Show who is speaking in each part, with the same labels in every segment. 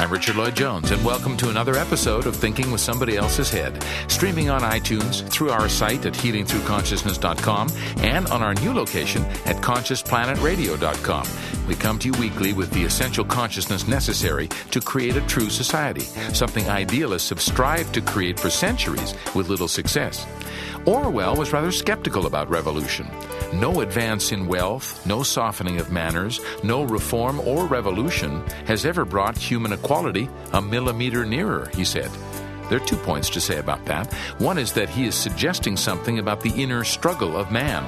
Speaker 1: I'm Richard Lloyd Jones, and welcome to another episode of Thinking with Somebody Else's Head, streaming on iTunes, through our site at healingthroughconsciousness.com, and on our new location at consciousplanetradio.com. We come to you weekly with the essential consciousness necessary to create a true society, something idealists have strived to create for centuries with little success. Orwell was rather skeptical about revolution. No advance in wealth, no softening of manners, no reform or revolution has ever brought human equality a millimeter nearer, he said. There are two points to say about that. One is that he is suggesting something about the inner struggle of man.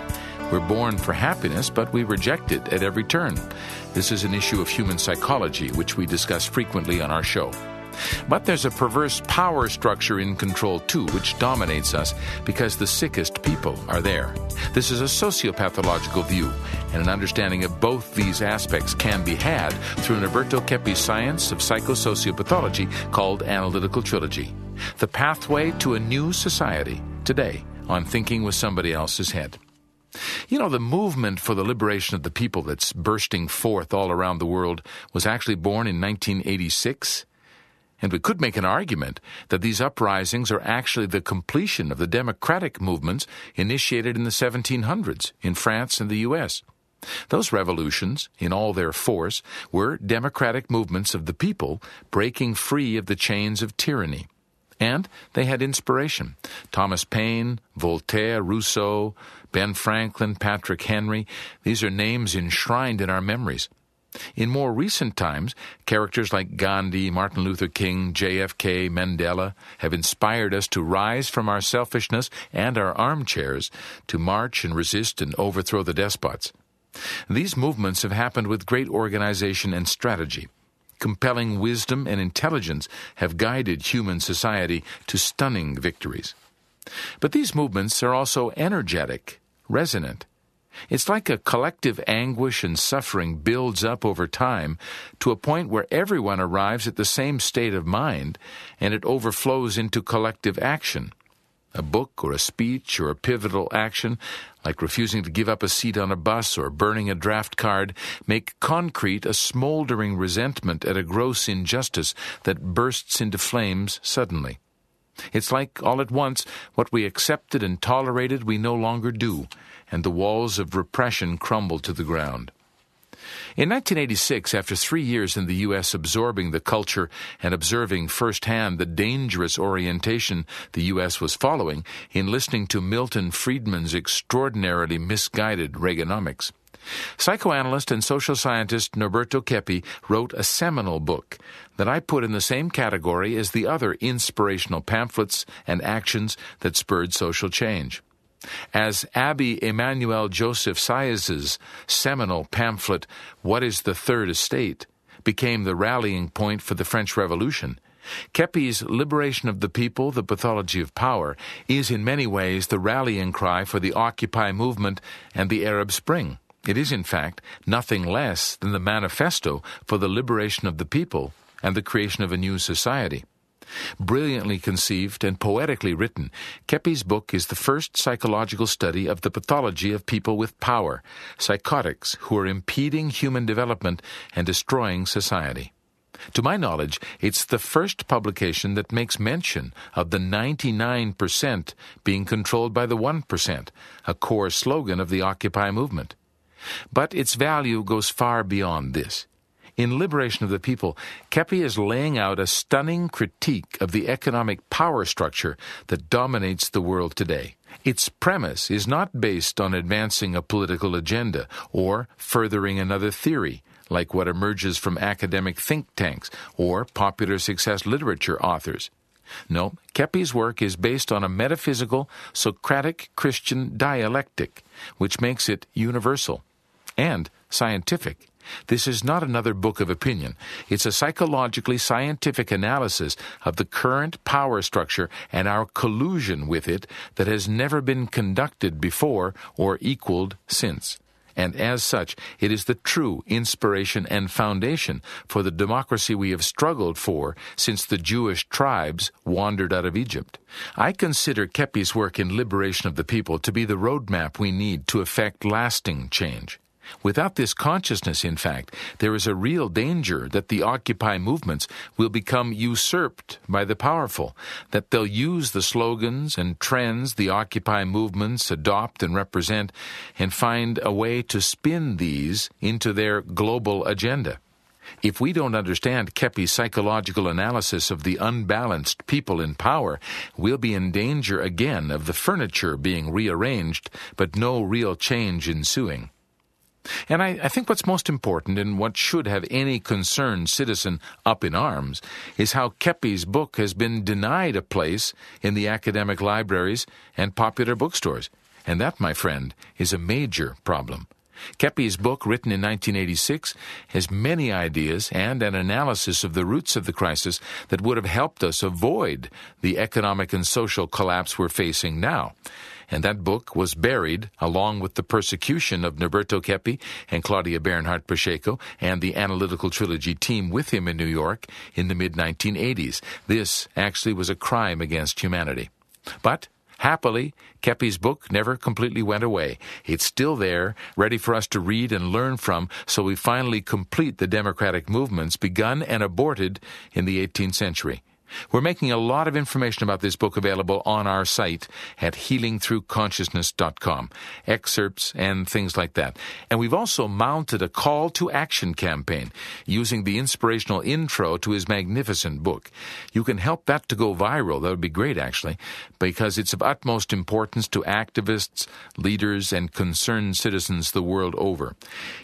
Speaker 1: We're born for happiness, but we reject it at every turn. This is an issue of human psychology, which we discuss frequently on our show. But there's a perverse power structure in control too, which dominates us because the sickest people are there. This is a sociopathological view, and an understanding of both these aspects can be had through Norberto Keppe's science of psychosociopathology called Analytical Trilogy. The pathway to a new society, today on Thinking with Somebody Else's Head. You know, the movement for the liberation of the people that's bursting forth all around the world was actually born in 1986. And we could make an argument that these uprisings are actually the completion of the democratic movements initiated in the 1700s in France and the US. Those revolutions, in all their force, were democratic movements of the people breaking free of the chains of tyranny. And they had inspiration. Thomas Paine, Voltaire, Rousseau, Ben Franklin, Patrick Henry, these are names enshrined in our memories. In more recent times, characters like Gandhi, Martin Luther King, JFK, Mandela have inspired us to rise from our selfishness and our armchairs to march and resist and overthrow the despots. These movements have happened with great organization and strategy. Compelling wisdom and intelligence have guided human society to stunning victories. But these movements are also energetic, resonant, it's like a collective anguish and suffering builds up over time to a point where everyone arrives at the same state of mind and it overflows into collective action. A book or a speech or a pivotal action, like refusing to give up a seat on a bus or burning a draft card, make concrete a smoldering resentment at a gross injustice that bursts into flames suddenly. It's like, all at once, what we accepted and tolerated we no longer do, and the walls of repression crumbled to the ground. In 1986, after three years in the U.S. absorbing the culture and observing firsthand the dangerous orientation the U.S. was following in listening to Milton Friedman's extraordinarily misguided Reaganomics, psychoanalyst and social scientist Norberto Keppe wrote a seminal book that I put in the same category as the other inspirational pamphlets and actions that spurred social change. As Abbe Emmanuel Joseph Sieyes's seminal pamphlet, What is the Third Estate, became the rallying point for the French Revolution, Keppe's Liberation of the People, The Pathology of Power, is in many ways the rallying cry for the Occupy movement and the Arab Spring. It is, in fact, nothing less than the manifesto for the liberation of the people and the creation of a new society. Brilliantly conceived and poetically written, Keppe's book is the first psychological study of the pathology of people with power, psychotics who are impeding human development and destroying society. To my knowledge, it's the first publication that makes mention of the 99% being controlled by the 1%, a core slogan of the Occupy movement. But its value goes far beyond this. In Liberation of the People, Keppe is laying out a stunning critique of the economic power structure that dominates the world today. Its premise is not based on advancing a political agenda or furthering another theory, like what emerges from academic think tanks or popular success literature authors. No, Keppe's work is based on a metaphysical, Socratic Christian dialectic, which makes it universal and scientific. This is not another book of opinion. It's a psychologically scientific analysis of the current power structure and our collusion with it that has never been conducted before or equaled since. And as such, it is the true inspiration and foundation for the democracy we have struggled for since the Jewish tribes wandered out of Egypt. I consider Keppe's work in Liberation of the People to be the roadmap we need to effect lasting change. Without this consciousness, in fact, there is a real danger that the Occupy movements will become usurped by the powerful, that they'll use the slogans and trends the Occupy movements adopt and represent and find a way to spin these into their global agenda. If we don't understand Keppe's psychological analysis of the unbalanced people in power, we'll be in danger again of the furniture being rearranged, but no real change ensuing. And I, I, think what's most important and what should have any concerned citizen up in arms is how Keppe's book has been denied a place in the academic libraries and popular bookstores. And that, my friend, is a major problem. Keppe's book, written in 1986, has many ideas and an analysis of the roots of the crisis that would have helped us avoid the economic and social collapse we're facing now. And that book was buried along with the persecution of Norberto Keppe and Claudia Bernhardt Pacheco and the Analytical Trilogy team with him in New York in the mid 1980s. This actually was a crime against humanity. But Happily, Keppe's book never completely went away. It's still there, ready for us to read and learn from, so we finally complete the democratic movements begun and aborted in the 18th century. We're making a lot of information about this book available on our site at healingthroughconsciousness.com, excerpts and things like that. And we've also mounted a call to action campaign using the inspirational intro to his magnificent book. You can help that to go viral. That would be great, actually, because it's of utmost importance to activists, leaders, and concerned citizens the world over.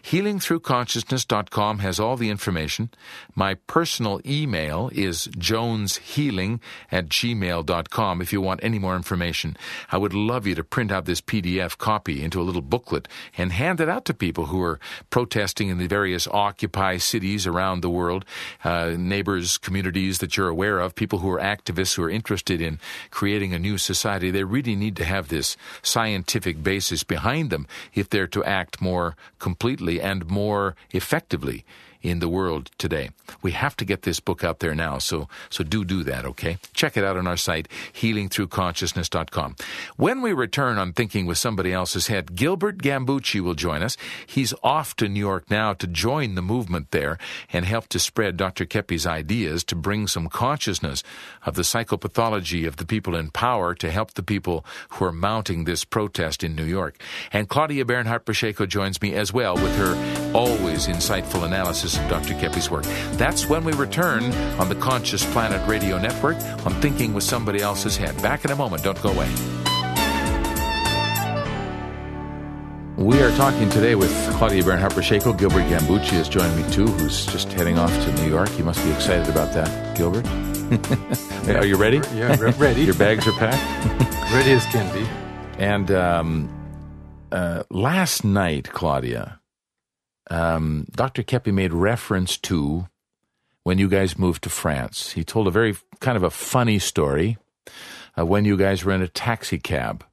Speaker 1: Healingthroughconsciousness.com has all the information. My personal email is jones healing at gmail.com if you want any more information. I would love you to print out this PDF copy into a little booklet and hand it out to people who are protesting in the various Occupy cities around the world, uh, neighbors, communities that you're aware of, people who are activists who are interested in creating a new society. They really need to have this scientific basis behind them if they're to act more completely and more effectively in the world today. We have to get this book out there now, so so do do that, okay? Check it out on our site, healingthroughconsciousness.com. When we return on Thinking with Somebody Else's Head, Gilbert Gambucci will join us. He's off to New York now to join the movement there and help to spread Dr. Keppe's ideas to bring some consciousness of the psychopathology of the people in power to help the people who are mounting this protest in New York. And Claudia Bernhardt Pacheco joins me as well with her always insightful analysis analysis of Dr. Keppe's work. That's when we return on the Conscious Planet Radio Network on Thinking with Somebody Else's Head. Back in a moment. Don't go away. We are talking today with Claudia Bernhardt Pacheco. Gilbert Gambucci has joined me too, who's just heading off to New York. You must be excited about that, Gilbert. are you ready?
Speaker 2: Yeah, ready.
Speaker 1: Your bags are packed?
Speaker 2: ready as can be.
Speaker 1: And um, uh, last night, Claudia, um, Dr. Keppe made reference to when you guys moved to France. He told a very kind of a funny story uh, when you guys were in a taxi cab.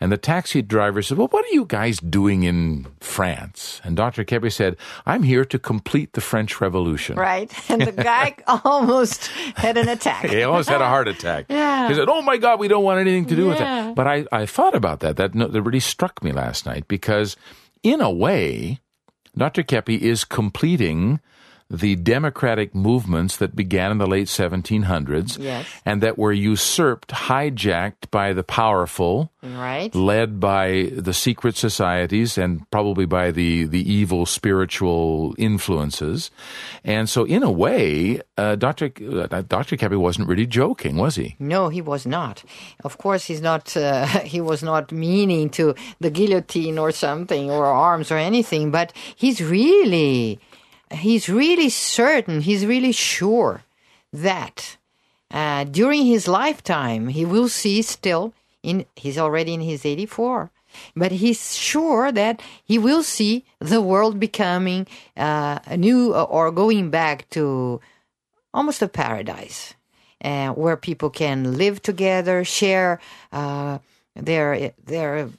Speaker 1: And the taxi driver said, Well, what are you guys doing in France? And Dr. Keppe said, I'm here to complete the French Revolution.
Speaker 3: Right. And the guy almost had an attack.
Speaker 1: he almost had a heart attack.
Speaker 3: Yeah.
Speaker 1: He said, Oh my God, we don't want anything to do yeah. with that. But I, I thought about that. That, that really struck me last night because, in a way, Dr. Keppe is completing the democratic movements that began in the late 1700s
Speaker 3: yes.
Speaker 1: and that were usurped, hijacked by the powerful,
Speaker 3: right.
Speaker 1: led by the secret societies and probably by the, the evil spiritual influences. And so, in a way, uh, Dr. Uh, Dr. Keppe wasn't really joking, was he?
Speaker 3: No, he was not. Of course, he's not. Uh, he was not meaning to the guillotine or something or arms or anything, but he's really he's really certain, he's really sure that uh, during his lifetime he will see still in he's already in his 84 but he's sure that he will see the world becoming uh, a new uh, or going back to almost a paradise uh, where people can live together share uh, their their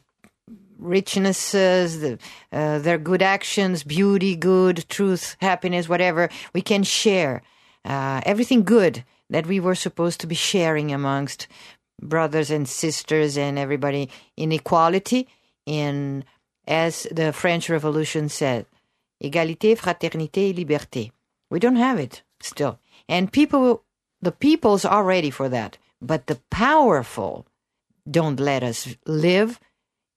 Speaker 3: richnesses, the, uh, their good actions, beauty, good, truth, happiness, whatever, we can share uh, everything good that we were supposed to be sharing amongst brothers and sisters and everybody in equality, in as the French Revolution said, égalité, fraternité, liberté. We don't have it still. And people, the peoples are ready for that. But the powerful don't let us live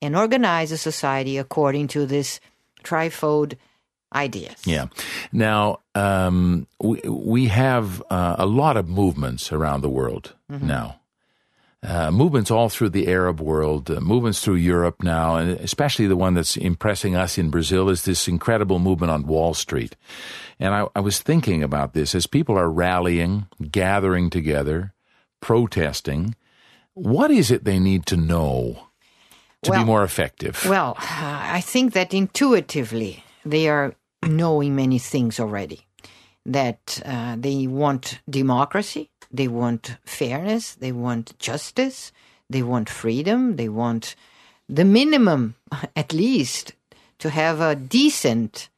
Speaker 3: and organize a society according to this trifold ideas.
Speaker 1: Yeah. Now, um, we, we have uh, a lot of movements around the world
Speaker 3: Mm-hmm.
Speaker 1: now. Uh, movements all through the Arab world, uh, movements through Europe now, and especially the one that's impressing us in Brazil is this incredible movement on Wall Street. And I, I was thinking about this as people are rallying, gathering together, protesting. What is it they need to know to be more effective?
Speaker 3: Well, I think that intuitively they are knowing many things already. That uh, they want democracy, they want fairness, they want justice, they want freedom, they want the minimum, at least, to have a decent,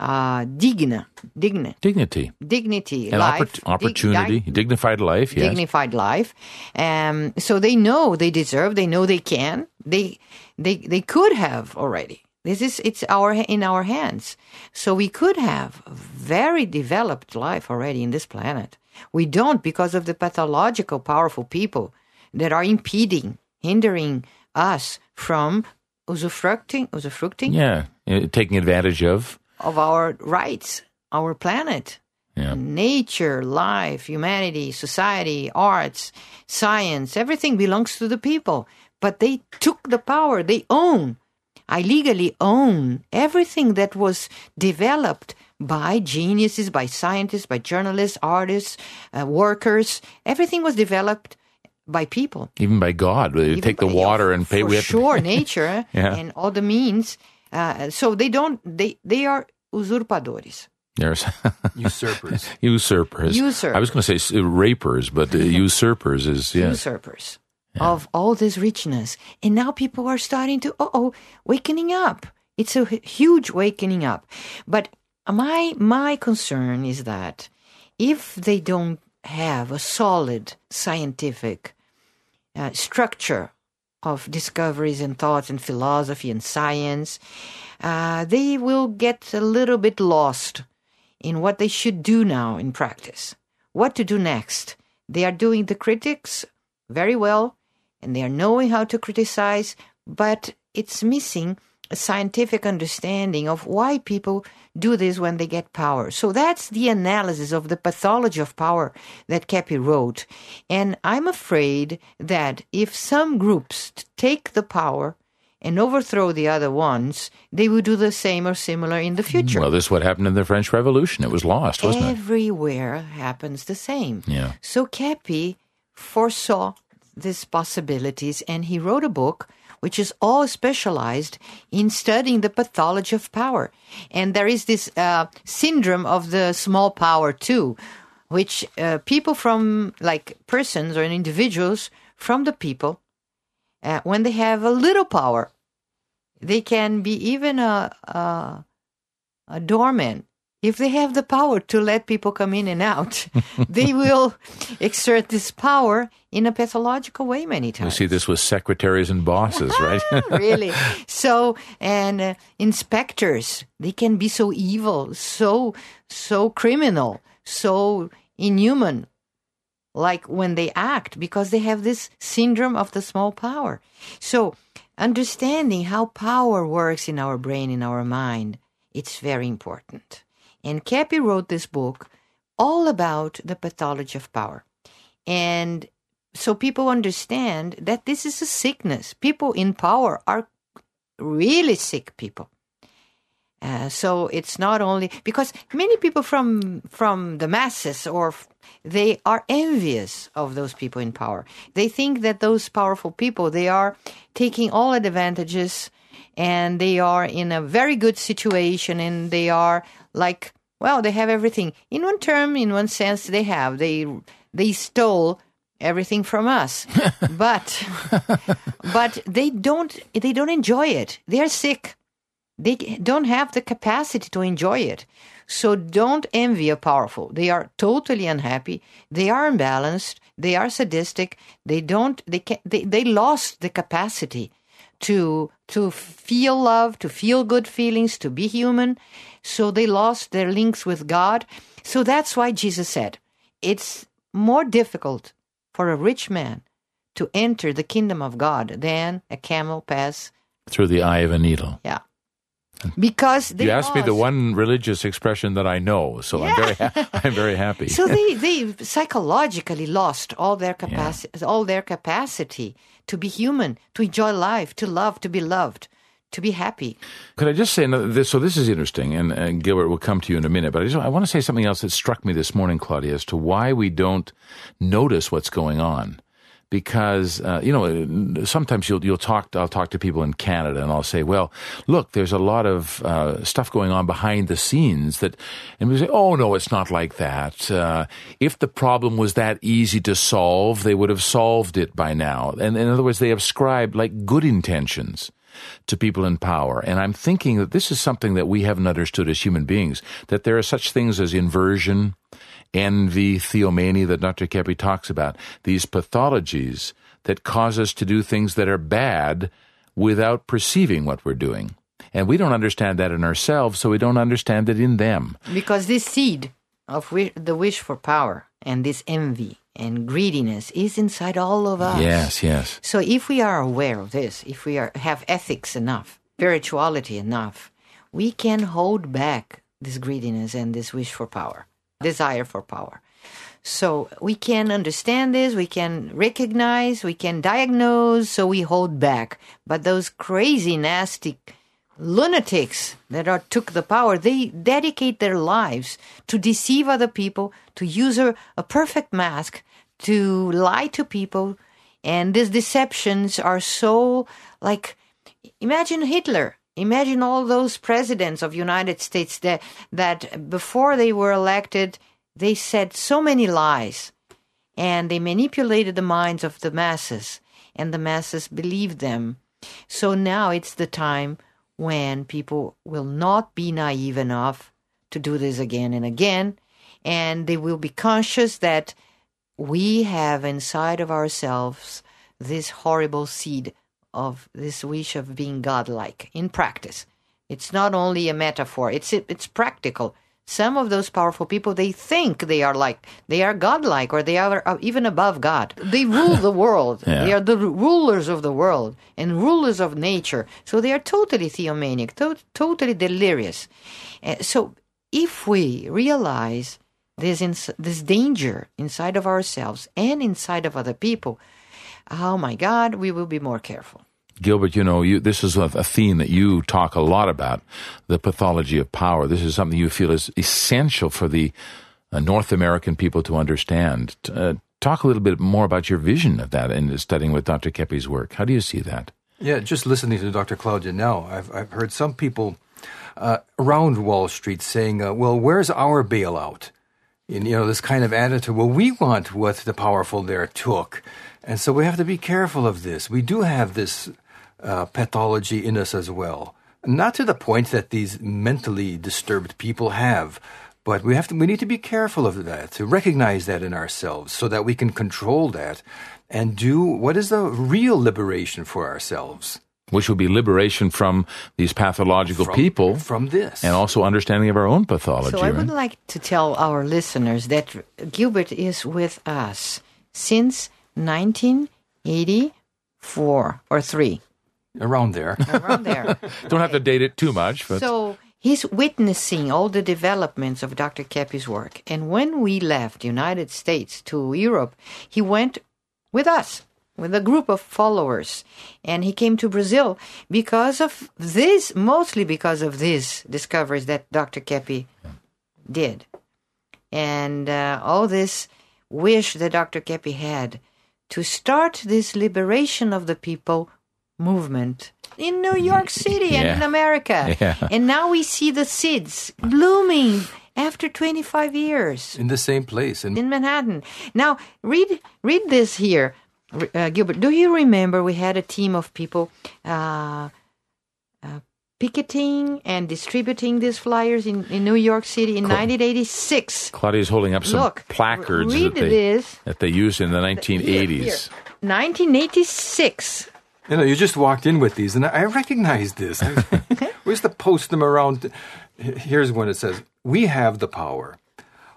Speaker 3: uh, digna, digna,
Speaker 1: Dignity
Speaker 3: dignity,
Speaker 1: and
Speaker 3: life,
Speaker 1: oppor-
Speaker 3: dig-
Speaker 1: opportunity, dignified life. Yes.
Speaker 3: dignified life. Um, so they know they deserve. They know they can. They they they could have already. This is it's our in our hands. So we could have very developed life already in this planet. We don't because of the pathological, powerful people that are impeding, hindering us from usufructing, usufructing
Speaker 1: Yeah, uh, taking advantage of.
Speaker 3: Of our rights, our planet
Speaker 1: Yeah.
Speaker 3: nature, life, humanity, society, arts, science, everything belongs to the people. But they took the power, they own. I legally own everything that was developed by geniuses, by scientists, by journalists, artists, uh, workers. Everything was developed by people.
Speaker 1: Even by God, they
Speaker 3: Even
Speaker 1: take the water and pay.
Speaker 3: For
Speaker 1: we have to-
Speaker 3: sure, nature
Speaker 1: Yeah.
Speaker 3: and all the means. Uh, so they don't. They they are usurpadores.
Speaker 1: There's
Speaker 2: Usurpers.
Speaker 1: usurpers.
Speaker 3: Usurpers.
Speaker 1: I was going to say rapers, but uh, usurpers is yeah.
Speaker 3: usurpers of all this richness. And now people are starting to, oh, oh, wakening up. It's a huge wakening up. But my, my concern is that if they don't have a solid scientific uh, structure of discoveries and thoughts and philosophy and science, uh, they will get a little bit lost in what they should do now in practice. What to do next? They are doing the critics very well and they are knowing how to criticize, but it's missing scientific understanding of why people do this when they get power. So that's the analysis of the pathology of power that Keppe wrote. And I'm afraid that if some groups take the power and overthrow the other ones, they will do the same or similar in the future.
Speaker 1: Well, this is what happened in the French Revolution. It was lost, wasn't it?
Speaker 3: Everywhere happens the same.
Speaker 1: Yeah.
Speaker 3: So Keppe foresaw these possibilities and he wrote a book which is all specialized in studying the pathology of power. And there is this uh, syndrome of the small power too, which uh, people from, like persons or individuals from the people, uh, when they have a little power, they can be even a, a, a doorman. If they have the power to let people come in and out, they will exert this power in a pathological way many
Speaker 1: We
Speaker 3: times.
Speaker 1: see this with secretaries and bosses, right?
Speaker 3: really. So, and uh, inspectors, they can be so evil, so, so criminal, so inhuman, like when they act, because they have this syndrome of the small power. So, understanding how power works in our brain, in our mind, it's very important. And Keppe wrote this book all about the pathology of power. And so people understand that this is a sickness. People in power are really sick people. Uh, so it's not only because many people from from the masses or they are envious of those people in power. They think that those powerful people they are taking all advantages and they are in a very good situation and they are like well they have everything in one term in one sense they have they they stole everything from us but but they don't they don't enjoy it they're sick they don't have the capacity to enjoy it. So don't envy a powerful. They are totally unhappy. They are unbalanced. They are sadistic. They don't. They can. They, they lost the capacity to to feel love, to feel good feelings, to be human. So they lost their links with God. So that's why Jesus said, it's more difficult for a rich man to enter the kingdom of God than a camel pass
Speaker 1: through the eye of a needle.
Speaker 3: Yeah. Because
Speaker 1: you asked me the one religious expression that I know, so I'm very ha- I'm very happy.
Speaker 3: So they, they psychologically lost all their capacity, all their capacity to be human, to enjoy life, to love, to be loved, to be happy.
Speaker 1: Could I just say this? So this is interesting, and, and Gilbert will come to you in a minute. But I just I want to say something else that struck me this morning, Claudia, as to why we don't notice what's going on. Because uh, you know, sometimes you'll you'll talk. I'll talk to people in Canada, and I'll say, "Well, look, there's a lot of uh, stuff going on behind the scenes that," and we say, "Oh no, it's not like that. Uh, if the problem was that easy to solve, they would have solved it by now." And in other words, they ascribe like good intentions to people in power. And I'm thinking that this is something that we haven't understood as human beings, that there are such things as inversion, envy, theomania that Dr. Keppe talks about, these pathologies that cause us to do things that are bad without perceiving what we're doing. And we don't understand that in ourselves, so we don't understand it in them.
Speaker 3: Because this seed of the wish for power and this envy and greediness is inside all of us.
Speaker 1: Yes, yes.
Speaker 3: So if we are aware of this, if we are, have ethics enough, spirituality enough, we can hold back this greediness and this wish for power, desire for power. So we can understand this, we can recognize, we can diagnose, so we hold back. But those crazy, nasty lunatics that are took the power, they dedicate their lives to deceive other people, to use a, a perfect mask, to lie to people, and these deceptions are so like imagine Hitler. Imagine all those presidents of United States that that before they were elected, they said so many lies and they manipulated the minds of the masses and the masses believed them. So now it's the time when people will not be naive enough to do this again and again and they will be conscious that we have inside of ourselves this horrible seed of this wish of being godlike in practice. It's not only a metaphor, it's it's practical. Some of those powerful people they think they are like they are godlike or they are uh, even above God. They rule the world.
Speaker 1: Yeah.
Speaker 3: They are the rulers of the world and rulers of nature. So they are totally theomaniac, to- totally delirious. Uh, so if we realize this ins- this danger inside of ourselves and inside of other people, oh my God, we will be more careful.
Speaker 1: Gilbert, you know, you, this is a, a theme that you talk a lot about, the pathology of power. This is something you feel is essential for the uh, North American people to understand. Uh, talk a little bit more about your vision of that in studying with Dr. Keppe's work. How do you see that?
Speaker 2: Yeah, just listening to Dr. Claudia now, I've, I've heard some people uh, around Wall Street saying, uh, well, where's our bailout? And, you know, this kind of attitude, well, we want what the powerful there took. And so we have to be careful of this. We do have this uh, pathology in us as well. Not to the point that these mentally disturbed people have, but we have to, we need to be careful of that, to recognize that in ourselves so that we can control that and do what is the real liberation for ourselves.
Speaker 1: Which will be liberation from these pathological
Speaker 2: From-
Speaker 1: people
Speaker 2: from this.
Speaker 1: and also understanding of our own pathology.
Speaker 3: So I
Speaker 1: right?
Speaker 3: would like to tell our listeners that Gilbert is with us since 1984 or 3,
Speaker 2: around there.
Speaker 3: around there.
Speaker 1: Don't have to date it too much, but
Speaker 3: So he's witnessing all the developments of Dr. Keppe's work. And when we left United States to Europe, he went with us, with a group of followers. And he came to Brazil because of this, mostly because of these discoveries that Dr. Keppe did. And uh, all this wish that Dr. Keppe had to start this liberation of the people movement in New York City and in America.
Speaker 1: Yeah.
Speaker 3: And now we see the seeds blooming after 25 years
Speaker 2: in the same place. And
Speaker 3: in Manhattan. Now, read read this here, uh, Gilbert. Do you remember we had a team of people uh, uh, picketing and distributing these flyers in, in New York City in 1986?
Speaker 1: Claudia's holding up some
Speaker 3: Look,
Speaker 1: placards
Speaker 3: read
Speaker 1: that they,
Speaker 3: this.
Speaker 1: that they used in the
Speaker 3: Here,
Speaker 1: 1980s.
Speaker 3: here. 1986.
Speaker 2: You know, you just walked in with these, and I recognized this. we used to post them around. Here's one it says, We have the power.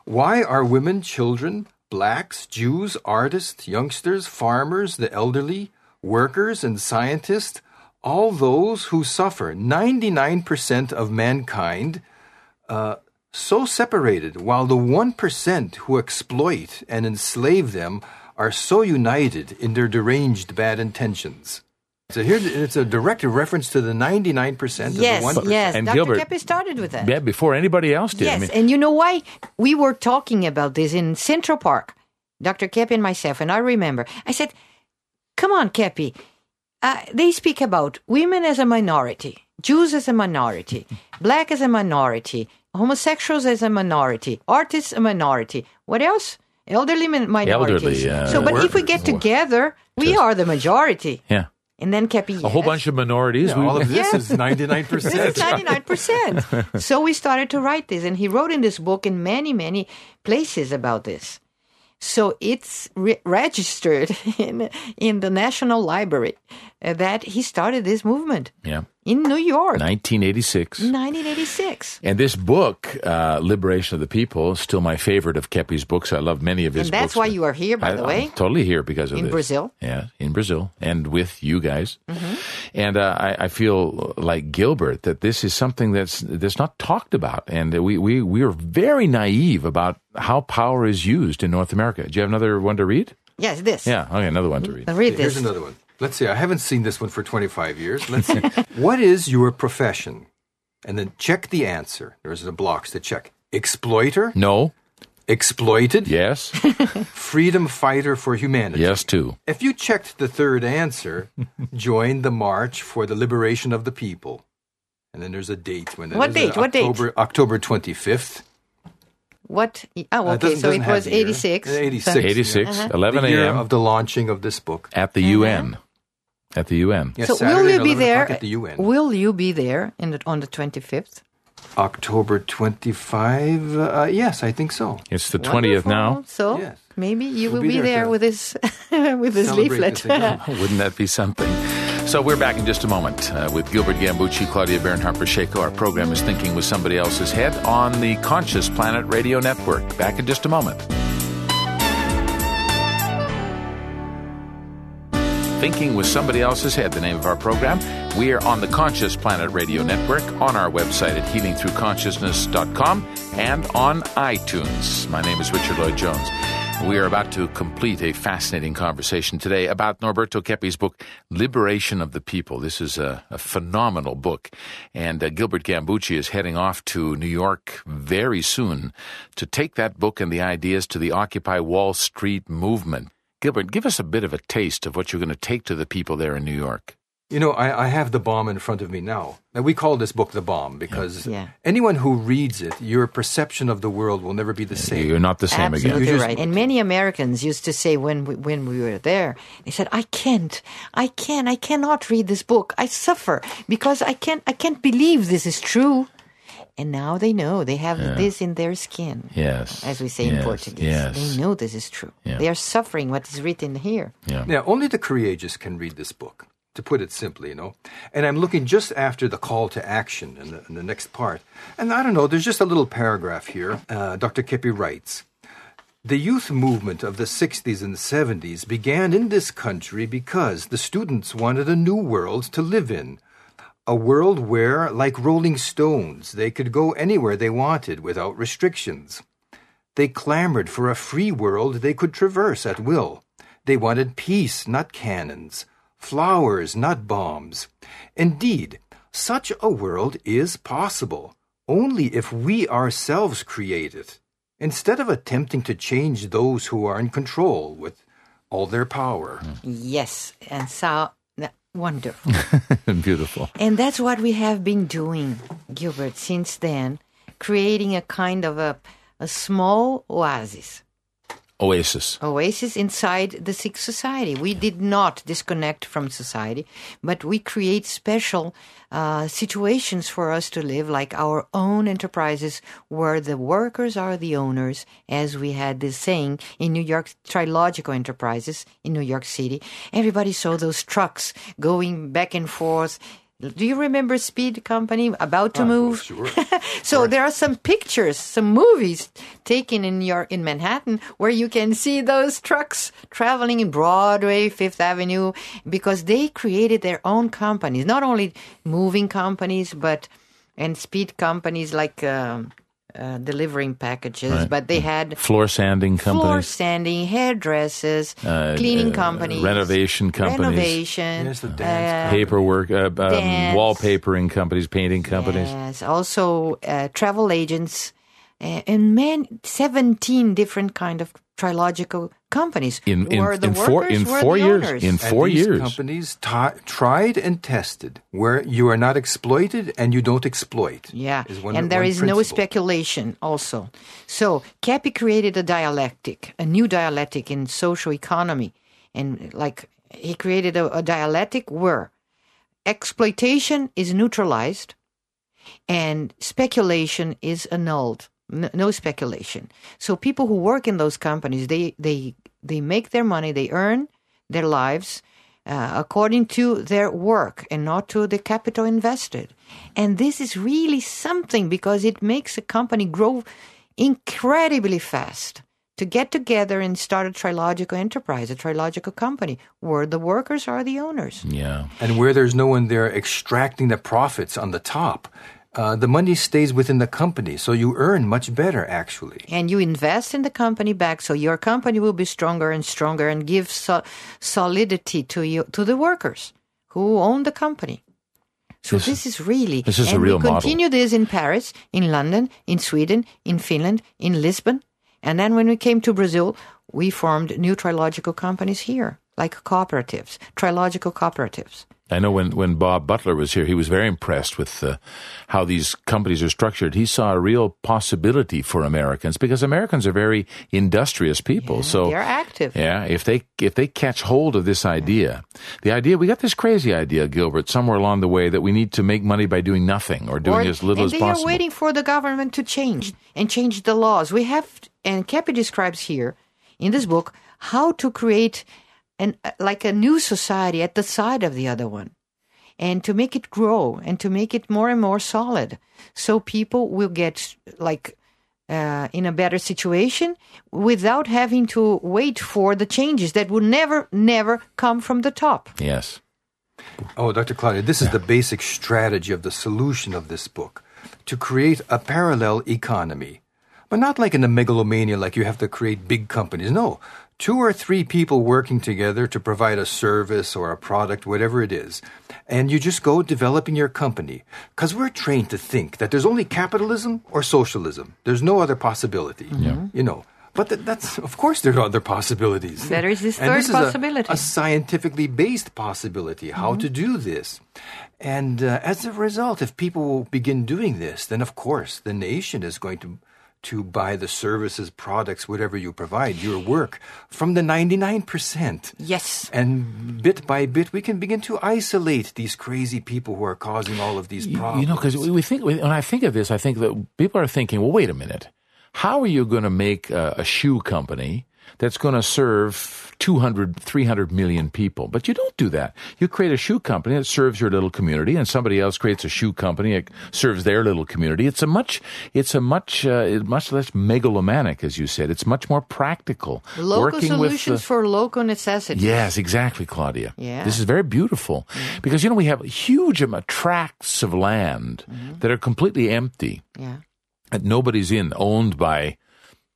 Speaker 2: Why are women, children, blacks, Jews, artists, youngsters, farmers, the elderly, workers, and scientists, all those who suffer, 99% of mankind, uh, so separated, while the 1% who exploit and enslave them are so united in their deranged bad intentions. So here it's a direct reference to the 99%
Speaker 3: Yes,
Speaker 2: of the 1%.
Speaker 3: yes.
Speaker 1: And
Speaker 3: Dr.
Speaker 1: Gilbert-
Speaker 3: Keppe started with that.
Speaker 1: Yeah, before anybody else did. I
Speaker 3: Yes,
Speaker 1: mean,
Speaker 3: and you know why? We were talking about this in Central Park, Dr. Keppe and myself, and I remember. I said, Come on, Keppe. Uh, they speak about women as a minority, Jews as a minority, black as a minority, homosexuals as a minority, artists a minority. What else? Elderly min- minorities.
Speaker 1: Elderly, uh,
Speaker 3: so, but if we get together, we are the majority.
Speaker 1: yeah.
Speaker 3: And then Keppe,
Speaker 1: A whole bunch of minorities.
Speaker 2: Yeah,
Speaker 1: we-
Speaker 2: all of this
Speaker 3: Yes.
Speaker 2: is 99%.
Speaker 3: This is 99%. so we started to write this, and he wrote in this book in many, many places about this. So it's re- registered in, in the National Library that he started this movement
Speaker 1: yeah.
Speaker 3: in New York
Speaker 1: 1986.
Speaker 3: 1986.
Speaker 1: And this book, uh, Liberation of the People, is still my favorite of Keppe's books. I love many of his
Speaker 3: And
Speaker 1: books.
Speaker 3: that's why you are here, by
Speaker 1: I-
Speaker 3: the
Speaker 1: I'm
Speaker 3: way.
Speaker 1: totally here because of
Speaker 3: In
Speaker 1: this.
Speaker 3: Brazil?
Speaker 1: Yeah, in Brazil, and with you guys.
Speaker 3: Mm-hmm.
Speaker 1: And uh, I, I feel like Gilbert that this is something that's that's not talked about, and we we we are very naive about how power is used in North America. Do you have another one to read?
Speaker 3: Yes, this.
Speaker 1: Yeah, okay, another one to read.
Speaker 3: I'll Read this.
Speaker 2: Here's
Speaker 3: this.
Speaker 2: another one. Let's see. I haven't seen this one for 25 years. Let's see. what is your profession? And then check the answer. There's the blocks to check. Exploiter,
Speaker 1: No.
Speaker 2: exploited,
Speaker 1: Yes.
Speaker 2: freedom fighter for humanity.
Speaker 1: yes. Too.
Speaker 2: If you checked the third answer, join the march for the liberation of the people. And then there's a date when it
Speaker 3: What
Speaker 2: is,
Speaker 3: date?
Speaker 2: uh,
Speaker 3: What date?
Speaker 2: October, October 25th.
Speaker 3: What? Oh,
Speaker 2: Uh,
Speaker 3: okay.
Speaker 2: doesn't-
Speaker 3: so
Speaker 2: doesn't
Speaker 3: it was
Speaker 2: the year.
Speaker 3: 86.
Speaker 2: Uh, 86.
Speaker 3: So-
Speaker 1: 86,
Speaker 3: Uh-huh.
Speaker 1: 11 a.m.
Speaker 2: of the launching of this book.
Speaker 1: at the UN. At the UN.
Speaker 2: Yes,
Speaker 3: so
Speaker 2: Saturday
Speaker 3: will you be there?
Speaker 2: at the UN.
Speaker 3: Will you be there in the, on the 25th?
Speaker 2: October 25. Uh, yes, I think so.
Speaker 1: It's the 20th now.
Speaker 3: So
Speaker 2: Yes.
Speaker 3: maybe you
Speaker 2: We'll
Speaker 3: will
Speaker 2: be
Speaker 3: be,
Speaker 2: there
Speaker 3: there with this with this leaflet.
Speaker 2: this.
Speaker 1: Wouldn't that be something? So we're back in just a moment uh, with Gilbert Gambucci, Claudia Bernhardt Pacheco. Our program is Thinking with Somebody Else's Head on the Conscious Planet Radio Network. Back in just a moment. Thinking with Somebody Else's Head, the name of our program. We are on the Conscious Planet Radio Network, on our website at healingthroughconsciousness.com, and on iTunes. My name is Richard Lloyd Jones. We are about to complete a fascinating conversation today about Norberto Keppe's book, Liberation of the People. This is a, a phenomenal book. And uh, Gilbert Gambucci is heading off to New York very soon to take that book and the ideas to the Occupy Wall Street movement. Gilbert, give us a bit of a taste of what you're going to take to the people there in New York.
Speaker 2: You know, I, I have the bomb in front of me now. And we call this book the bomb because
Speaker 3: Yeah.
Speaker 2: anyone who reads it, your perception of the world will never be the same.
Speaker 1: You're not the same
Speaker 3: Absolutely
Speaker 1: again.
Speaker 2: You're
Speaker 3: right. And many Americans used to say when we, when we were there, they said, "I can't, I can't, I cannot read this book. I suffer because I can't, I can't believe this is true." And now they know they have this in their skin,
Speaker 1: Yes.
Speaker 3: as we say in Portuguese.
Speaker 1: Yes.
Speaker 3: They know this is true.
Speaker 1: Yeah.
Speaker 3: They are suffering what is written here.
Speaker 1: Yeah.
Speaker 2: Now, only the courageous can read this book, to put it simply, you know. And I'm looking just after the call to action in the, in the next part. And I don't know, there's just a little paragraph here. Uh, Dr. Keppe writes The youth movement of the 60s and 70s began in this country because the students wanted a new world to live in. A world where, like rolling stones, they could go anywhere they wanted without restrictions. They clamored for a free world they could traverse at will. They wanted peace, not cannons, flowers, not bombs. Indeed, such a world is possible only if we ourselves create it, instead of attempting to change those who are in control with all their power.
Speaker 3: Yes, and so wonderful.
Speaker 1: Beautiful.
Speaker 3: And that's what we have been doing, Gilbert, since then, creating a kind of a, a small oasis.
Speaker 1: Oasis.
Speaker 3: oasis inside the sick society. We did not disconnect from society, but we create special uh, situations for us to live, like our own enterprises, where the workers are the owners, as we had this saying in New York, Trilogical Enterprises in New York City. Everybody saw those trucks going back and forth. Do you remember Speed Company about to move?
Speaker 2: Sure.
Speaker 3: So there are some pictures, some movies taken in your in Manhattan where you can see those trucks traveling in Broadway, Fifth Avenue, because they created their own companies, not only moving companies, but and speed companies like um, uh, delivering packages,
Speaker 1: Right.
Speaker 3: but they had
Speaker 1: Floor sanding companies, floor
Speaker 3: sanding, hairdressers,
Speaker 1: Uh,
Speaker 3: cleaning
Speaker 1: uh,
Speaker 3: companies,
Speaker 1: renovation companies.
Speaker 3: renovation,
Speaker 2: Yes, the dance
Speaker 1: Paperwork, uh, um, wallpapering companies, painting companies.
Speaker 3: Yes, also uh, travel agents, uh, and man, seventeen different kind of trilogical companies.
Speaker 1: In in,
Speaker 3: where the
Speaker 1: in four
Speaker 3: workers
Speaker 1: in
Speaker 3: were
Speaker 1: four
Speaker 3: the
Speaker 1: years.
Speaker 3: owners.
Speaker 1: In
Speaker 2: And
Speaker 1: four
Speaker 2: these
Speaker 1: years.
Speaker 2: companies ti- tried and tested where you are not exploited and you don't exploit.
Speaker 3: Yeah,
Speaker 2: is one-
Speaker 3: and there
Speaker 2: one
Speaker 3: is no speculation also. So Keppe created a dialectic, a new dialectic in social economy. And like he created a, a dialectic where exploitation is neutralized and speculation is annulled. N- no speculation. So people who work in those companies, they, they, they make their money, they earn their lives uh, according to their work and not to the capital invested. And this is really something because it makes a company grow incredibly fast. To get together and start a trilogical enterprise, a trilogical company, where the workers are the owners.
Speaker 1: Yeah.
Speaker 2: And where there's no one there extracting the profits on the top, uh, the money stays within the company, so you earn much better, actually.
Speaker 3: and you invest in the company back so your company will be stronger and stronger and give so- solidity to you to the workers who own the company so
Speaker 1: This-
Speaker 3: this, is really
Speaker 1: this is a
Speaker 3: and
Speaker 1: real
Speaker 3: we
Speaker 1: model.
Speaker 3: continue this in paris in london in sweden in finland in lisbon and then when we came to brazil we formed new trilogical companies here like cooperatives trilogical cooperatives
Speaker 1: I know when, when Bob Butler was here, he was very impressed with uh, how these companies are structured. He saw a real possibility for Americans because Americans are very industrious people. so
Speaker 3: they're active
Speaker 1: Yeah, if they if they catch hold of this idea, the idea we got this crazy idea, Gilbert, somewhere along the way that we need to make money by doing nothing or doing
Speaker 3: Or-
Speaker 1: as little
Speaker 3: and
Speaker 1: as
Speaker 3: they
Speaker 1: possible.
Speaker 3: are waiting for the government to change and change the laws. We have, and Keppe describes here in this book how to create an like a new society at the side of the other one, and to make it grow and to make it more and more solid, so people will get like. Uh, in a better situation without having to wait for the changes that would never, never come from the top.
Speaker 1: yes.
Speaker 2: Oh, Dr. Claudia, this is the basic strategy of the solution of this book to create a parallel economy. But not like in a megalomania, like you have to create big companies. No, two or three people working together to provide a service or a product, whatever it is. And you just go developing your company. Because we're trained to think that there's only capitalism or socialism, there's no other possibility. You know. But that, that's, of course, there are other possibilities.
Speaker 3: There is this
Speaker 2: And
Speaker 3: third
Speaker 2: this is a-
Speaker 3: possibility.
Speaker 2: a scientifically based possibility how to do this. And uh, as a result, if people will begin doing this, then of course the nation is going to to buy the services, products, whatever you provide, your work from the 99%.
Speaker 3: Yes.
Speaker 2: And bit by bit, we can begin to isolate these crazy people who are causing all of these problems.
Speaker 1: You know, because we think when I think of this, I think that people are thinking, well, wait a minute, how are you going to make a, a shoe company that's going to serve 200, 300 million people? But you don't do that. You create a shoe company that serves your little community, and somebody else creates a shoe company that serves their little community. It's a much, it's a much, uh, much less megalomaniac, as you said. It's much more practical.
Speaker 3: Local
Speaker 1: Working with
Speaker 3: solutions
Speaker 1: the-
Speaker 3: for local necessities.
Speaker 1: Yes, exactly, Claudia.
Speaker 3: Yeah.
Speaker 1: This is very beautiful because you know we have huge tracts of land that are completely empty
Speaker 3: Yeah.
Speaker 1: that nobody's in, owned by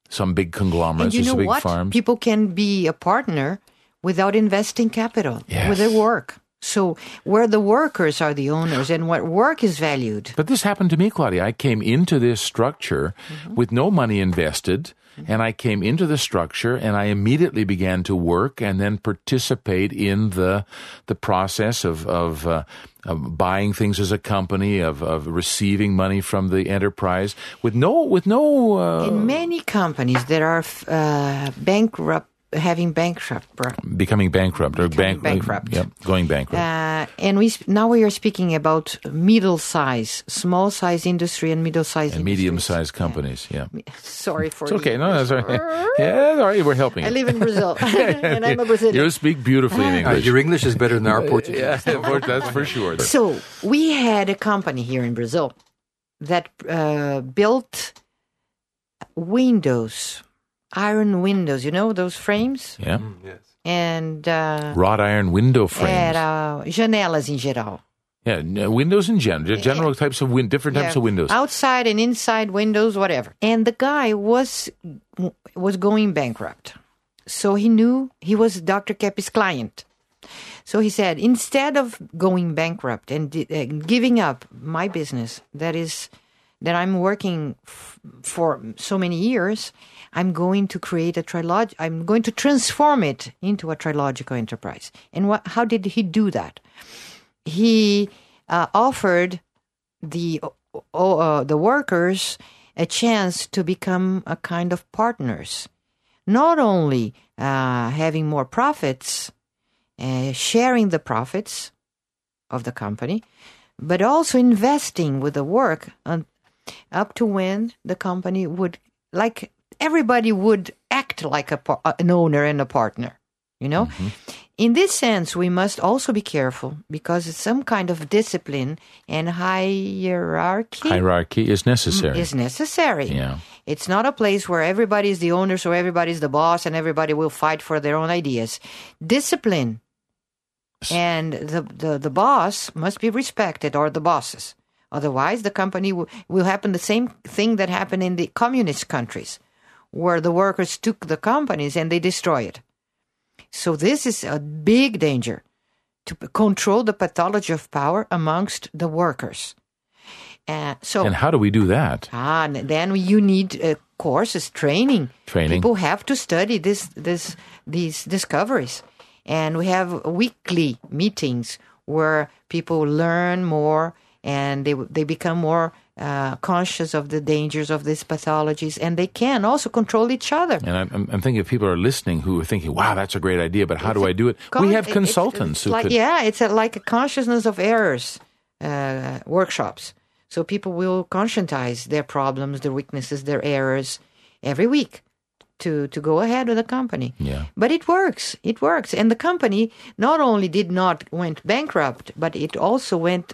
Speaker 1: some big conglomerates
Speaker 3: And you know
Speaker 1: some big
Speaker 3: what?
Speaker 1: farms.
Speaker 3: People can be a partner without investing capital
Speaker 1: Yes.
Speaker 3: with their work. So where the workers are the owners and what work is valued.
Speaker 1: But this happened to me, Claudia. I came into this structure
Speaker 3: Mm-hmm.
Speaker 1: with no money invested. And I came into the structure and I immediately began to work and then participate in the the process of of, uh, of buying things as a company of of receiving money from the enterprise with no with no uh,
Speaker 3: In many companies, there are uh, bankrupt, having bankrupt.
Speaker 1: becoming bankrupt or
Speaker 3: Becoming
Speaker 1: bank,
Speaker 3: bankrupt.
Speaker 1: Yep, going bankrupt.
Speaker 3: Uh, and we sp- now we are speaking about middle size, small size industry and middle size
Speaker 1: and medium-sized companies. Yeah,
Speaker 3: Sorry for
Speaker 1: it's okay. No, that's all right. Yeah, all right. We're helping.
Speaker 3: I
Speaker 1: you.
Speaker 3: live in Brazil, and I'm a Brazilian.
Speaker 1: You speak beautifully in
Speaker 2: Uh,
Speaker 1: English.
Speaker 2: your English is better than our Portuguese.
Speaker 1: yeah, that's for sure.
Speaker 3: So we had a company here in Brazil that uh, built windows, iron windows. You know those frames
Speaker 1: Yeah,
Speaker 2: Yes.
Speaker 3: and uh,
Speaker 1: wrought iron window frames.
Speaker 3: era janelas em geral.
Speaker 1: Yeah, windows in general, general types of win- different types
Speaker 3: Yeah.
Speaker 1: of windows.
Speaker 3: outside and inside windows, whatever. And the guy was was going bankrupt, so he knew he was Dr. Keppe's client. So he said, instead of going bankrupt and uh, giving up my business, that is that I'm working f- for so many years, I'm going to create a trilog. I'm going to transform it into a trilogical enterprise. And what? How did he do that? He uh, offered the uh, the workers a chance to become a kind of partners, not only uh, having more profits, uh, sharing the profits of the company, but also investing with the work un- up to when the company would like everybody would act like a an owner and a partner you know? Mm-hmm. In this sense we must also be careful because it's some kind of discipline and hierarchy.
Speaker 1: Hierarchy is necessary.
Speaker 3: Mm, is necessary.
Speaker 1: Yeah.
Speaker 3: it's not a place where everybody is the owner so everybody is the boss and everybody will fight for their own ideas. Discipline and the, the, the boss must be respected or the bosses. Otherwise the company will, will happen the same thing that happened in the communist countries where the workers took the companies and they destroy it so this is a big danger to control the pathology of power amongst the workers uh, so
Speaker 1: And how do we do that?
Speaker 3: Ah, then you need uh, courses, training.
Speaker 1: Training.
Speaker 3: People have to study this, this, these discoveries, and we have weekly meetings where people learn more and they they become more uh, conscious of the dangers of these pathologies, and they can also control each other.
Speaker 1: And I'm, I'm- thinking if people are listening who are thinking, "Wow, that's a great idea," but how do I do it?
Speaker 3: Con-
Speaker 1: we have
Speaker 3: it- it's-
Speaker 1: consultants
Speaker 3: it's
Speaker 1: who
Speaker 3: like,
Speaker 1: could.
Speaker 3: Yeah, it's a, like a consciousness of errors uh, workshops. So people will conscientize their problems, their weaknesses, their errors every week to to go ahead with the company.
Speaker 1: Yeah.
Speaker 3: But it works. It works, and the company not only did not went bankrupt, but it also went.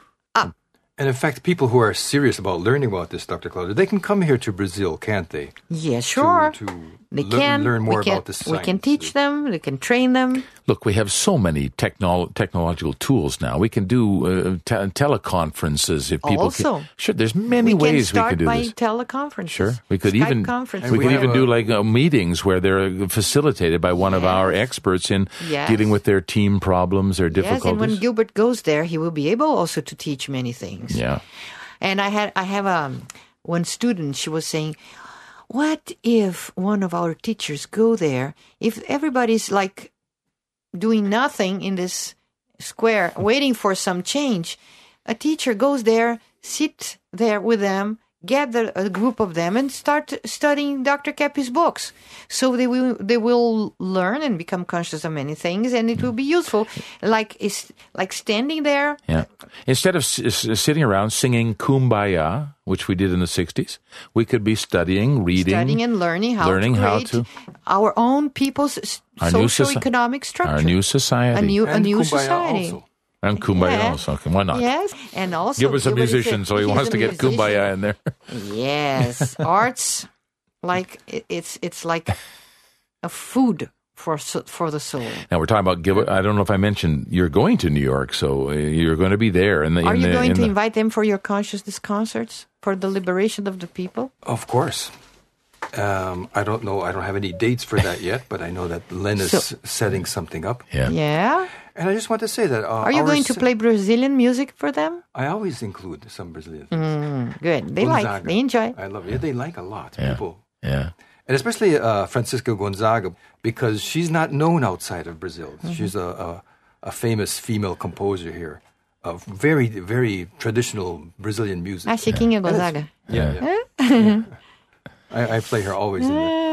Speaker 2: And in fact, people who are serious about learning about this, Dr. Claudia, they can come here to Brazil, can't they?
Speaker 3: Yes, sure.
Speaker 2: To, to
Speaker 3: they
Speaker 2: lear-
Speaker 3: can
Speaker 2: learn more
Speaker 3: we can,
Speaker 2: about the
Speaker 3: We can teach them. We can train them.
Speaker 1: Look, we have so many technol- technological tools now. We can do uh, te- teleconferences if people
Speaker 3: Also.
Speaker 1: can. Sure, there's many
Speaker 3: we
Speaker 1: ways
Speaker 3: can
Speaker 1: we
Speaker 3: start
Speaker 1: could do
Speaker 3: by
Speaker 1: this.
Speaker 3: teleconferences.
Speaker 1: Sure, we could
Speaker 3: Skype
Speaker 1: even
Speaker 3: conferences.
Speaker 1: we
Speaker 2: we
Speaker 1: could
Speaker 2: have
Speaker 1: even do like uh, meetings where they're facilitated by one of our experts in
Speaker 3: Yes.
Speaker 1: dealing with their team problems or difficulties.
Speaker 3: Yes, and when. Gilbert goes there, he will be able also to teach many things.
Speaker 1: yeah,
Speaker 3: And I had I have um one student. She was saying, "What if one of our teachers go there? If everybody's like doing nothing in this square, waiting for some change, a teacher goes there, sit there with them." Gather a group of them and start studying Dr. Keppe's books. So they will they will learn and become conscious of many things, and it will be useful. Like is like standing there
Speaker 1: yeah. Instead of s- s- sitting around singing "Kumbaya," which we did in the '60s, we could be studying, reading,
Speaker 3: studying and learning how
Speaker 1: learning
Speaker 3: to
Speaker 1: how
Speaker 3: create
Speaker 1: to-
Speaker 3: our own people's
Speaker 1: Our new
Speaker 3: social
Speaker 1: soci-
Speaker 3: economic structure.
Speaker 1: our new society.
Speaker 3: a new, a new
Speaker 2: Kumbaya
Speaker 3: society.
Speaker 2: also.
Speaker 1: And Kumbaya
Speaker 3: Yeah.
Speaker 1: also. Okay, why not?
Speaker 3: Yes, and also
Speaker 1: Give us a
Speaker 3: Gilbert is
Speaker 1: musician, so he wants to get
Speaker 3: musician.
Speaker 1: Kumbaya in there.
Speaker 3: Yes, arts, like it's it's like a food for for the soul.
Speaker 1: Now we're talking about Gilbert. I don't know if I mentioned you're going to New York, so uh, you're going to be there. In the,
Speaker 3: Are
Speaker 1: in
Speaker 3: you
Speaker 1: the,
Speaker 3: going
Speaker 1: in
Speaker 3: to
Speaker 1: the-
Speaker 3: invite them for your consciousness concerts for the liberation of the people?
Speaker 2: Of course. Um, I don't know. I don't have any dates for that yet, but I know that Len is
Speaker 3: So-
Speaker 2: setting something up.
Speaker 1: Yeah.
Speaker 3: Yeah.
Speaker 2: And I just want to say that. Uh,
Speaker 3: Are you going to
Speaker 2: se-
Speaker 3: play Brazilian music for them?
Speaker 2: I always include some Brazilian things.
Speaker 3: Mm, good. They like. They enjoy.
Speaker 2: I love it. Yeah, they like a lot.
Speaker 1: Yeah.
Speaker 2: People.
Speaker 1: Yeah.
Speaker 2: and especially uh, Francisca Gonzaga, because she's not known outside of Brazil. She's a, a, a famous female composer here of very, very traditional Brazilian music.
Speaker 3: Ah, Chiquinha Gonzaga.
Speaker 2: Yeah, yeah. I, I play her always in there.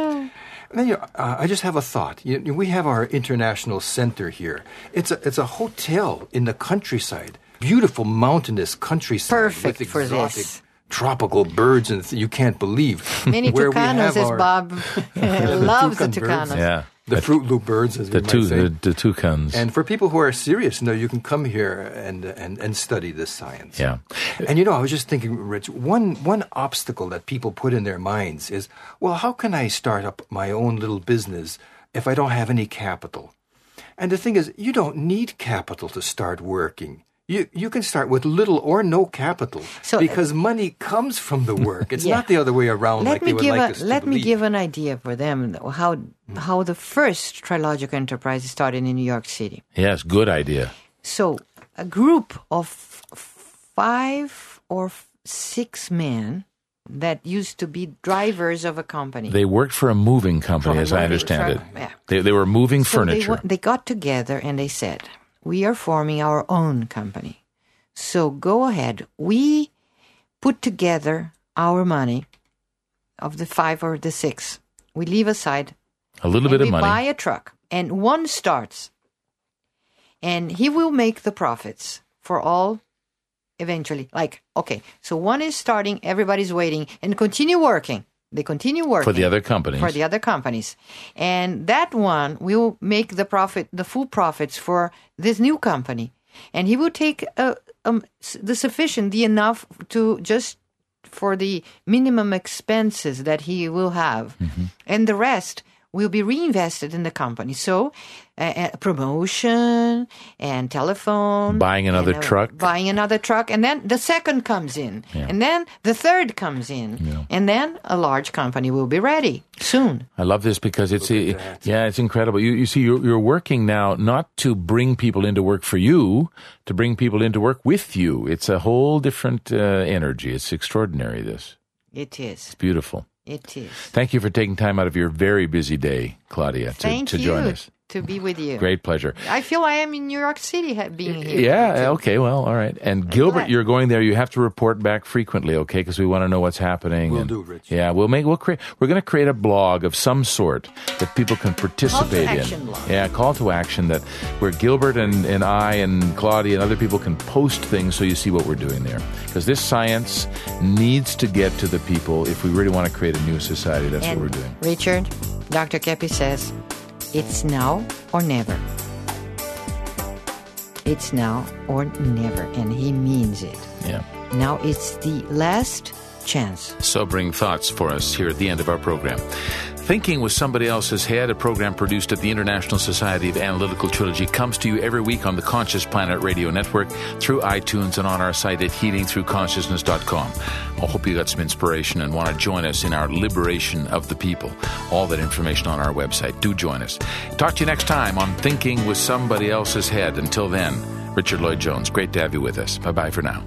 Speaker 2: And then you know, uh, I just have a thought. You know, we have our international center here. It's a it's a hotel in the countryside, beautiful mountainous countryside
Speaker 3: Perfect
Speaker 2: with
Speaker 3: for this.
Speaker 2: tropical birds and th- you can't believe
Speaker 3: Many
Speaker 2: where we
Speaker 3: Tucanos,
Speaker 2: have
Speaker 3: as
Speaker 2: our-
Speaker 3: Bob loves the
Speaker 2: toucan birds.
Speaker 1: Yeah.
Speaker 2: The Fruit Loop birds, as
Speaker 1: The
Speaker 2: we
Speaker 1: two
Speaker 2: might say.
Speaker 1: the, the toucans.
Speaker 2: And for people who are serious, you know, you can come here and and, and study this science.
Speaker 1: yeah.
Speaker 2: And you know, I was just thinking, Rich, one one obstacle that people put in their minds is, well, how can I start up my own little business if I don't have any capital? And the thing is, you don't need capital to start working. You you can start with little or no capital
Speaker 3: So, uh,
Speaker 2: because money comes from the work. It's
Speaker 3: Yeah.
Speaker 2: not the other way around
Speaker 3: Let
Speaker 2: like
Speaker 3: me
Speaker 2: they would
Speaker 3: give
Speaker 2: like
Speaker 3: a
Speaker 2: us
Speaker 3: let me
Speaker 2: believe.
Speaker 3: give an idea for them how how the first Trilogical Enterprise started in New York City.
Speaker 1: Yes, good idea.
Speaker 3: So a group of five or six men that used to be drivers of a company.
Speaker 1: They worked for a moving company,
Speaker 3: For a
Speaker 1: as I
Speaker 3: moving
Speaker 1: understand it.
Speaker 3: yeah.
Speaker 1: They, they were moving
Speaker 3: So
Speaker 1: furniture.
Speaker 3: wa- they got together and they said, "We are forming our own company. So go ahead. We put together our money of the five or the six. We leave aside
Speaker 1: a little bit of
Speaker 3: we
Speaker 1: money.
Speaker 3: buy a truck, and one starts, and he will make the profits for all. Eventually, like okay, so one is starting, everybody's waiting, and continue working. They continue working
Speaker 1: for the other companies.
Speaker 3: for the other companies. And that one will make the profit, the full profits for this new company. And he will take uh, um, the sufficient, the enough to just for the minimum expenses that he will have.
Speaker 1: Mm-hmm.
Speaker 3: And the rest will be reinvested in the company. So, uh, uh, promotion and telephone.
Speaker 1: Buying another
Speaker 3: and, uh,
Speaker 1: truck.
Speaker 3: Buying another truck. And then the second comes in. And then the third comes in. And then a large company will be ready soon.
Speaker 1: I love this because it's yeah, it's incredible. You you see, you're, you're working now not to bring people into work for you, to bring people into work with you. It's a whole different uh, energy. It's extraordinary. This
Speaker 3: It is.
Speaker 1: it's beautiful.
Speaker 3: It is.
Speaker 1: Thank you for taking time out of your very busy day, Claudia, to,
Speaker 3: Thank
Speaker 1: to
Speaker 3: you
Speaker 1: join us.
Speaker 3: To be with you.
Speaker 1: Great pleasure.
Speaker 3: I feel I am in New York City ha- being here.
Speaker 1: Yeah. Eh, okay. Well. All right. And Gilbert,
Speaker 3: glad.
Speaker 1: you're going there. You have to report back frequently, okay? Because we want to know what's happening.
Speaker 2: We'll
Speaker 1: and-
Speaker 2: do, Rich.
Speaker 1: Yeah. We'll make. We'll create. We're going to create a blog of some sort that people can participate
Speaker 3: action
Speaker 1: in.
Speaker 3: blog.
Speaker 1: Yeah. Call to action that where Gilbert and, and I and Claudia and other people can post things so you see what we're doing there. Because this science needs to get to the people if we really want to create a new society. That's
Speaker 3: And
Speaker 1: what we're doing.
Speaker 3: Richard, Dr. Keppe says, it's now or never. It's now or never, and he means it.
Speaker 1: Yeah.
Speaker 3: Now it's the last chance.
Speaker 1: sobering thoughts for us here at the end of our program. Thinking with Somebody Else's Head, a program produced at the International Society of Analytical Trilogy, comes to you every week on the Conscious Planet Radio Network, through iTunes, and on our site at healingthroughconsciousness.com. I hope you got some inspiration and want to join us in our liberation of the people. All that information on our website. Do join us. Talk to you next time on Thinking with Somebody Else's Head. Until then, Richard Lloyd Jones, great to have you with us. Bye bye for now.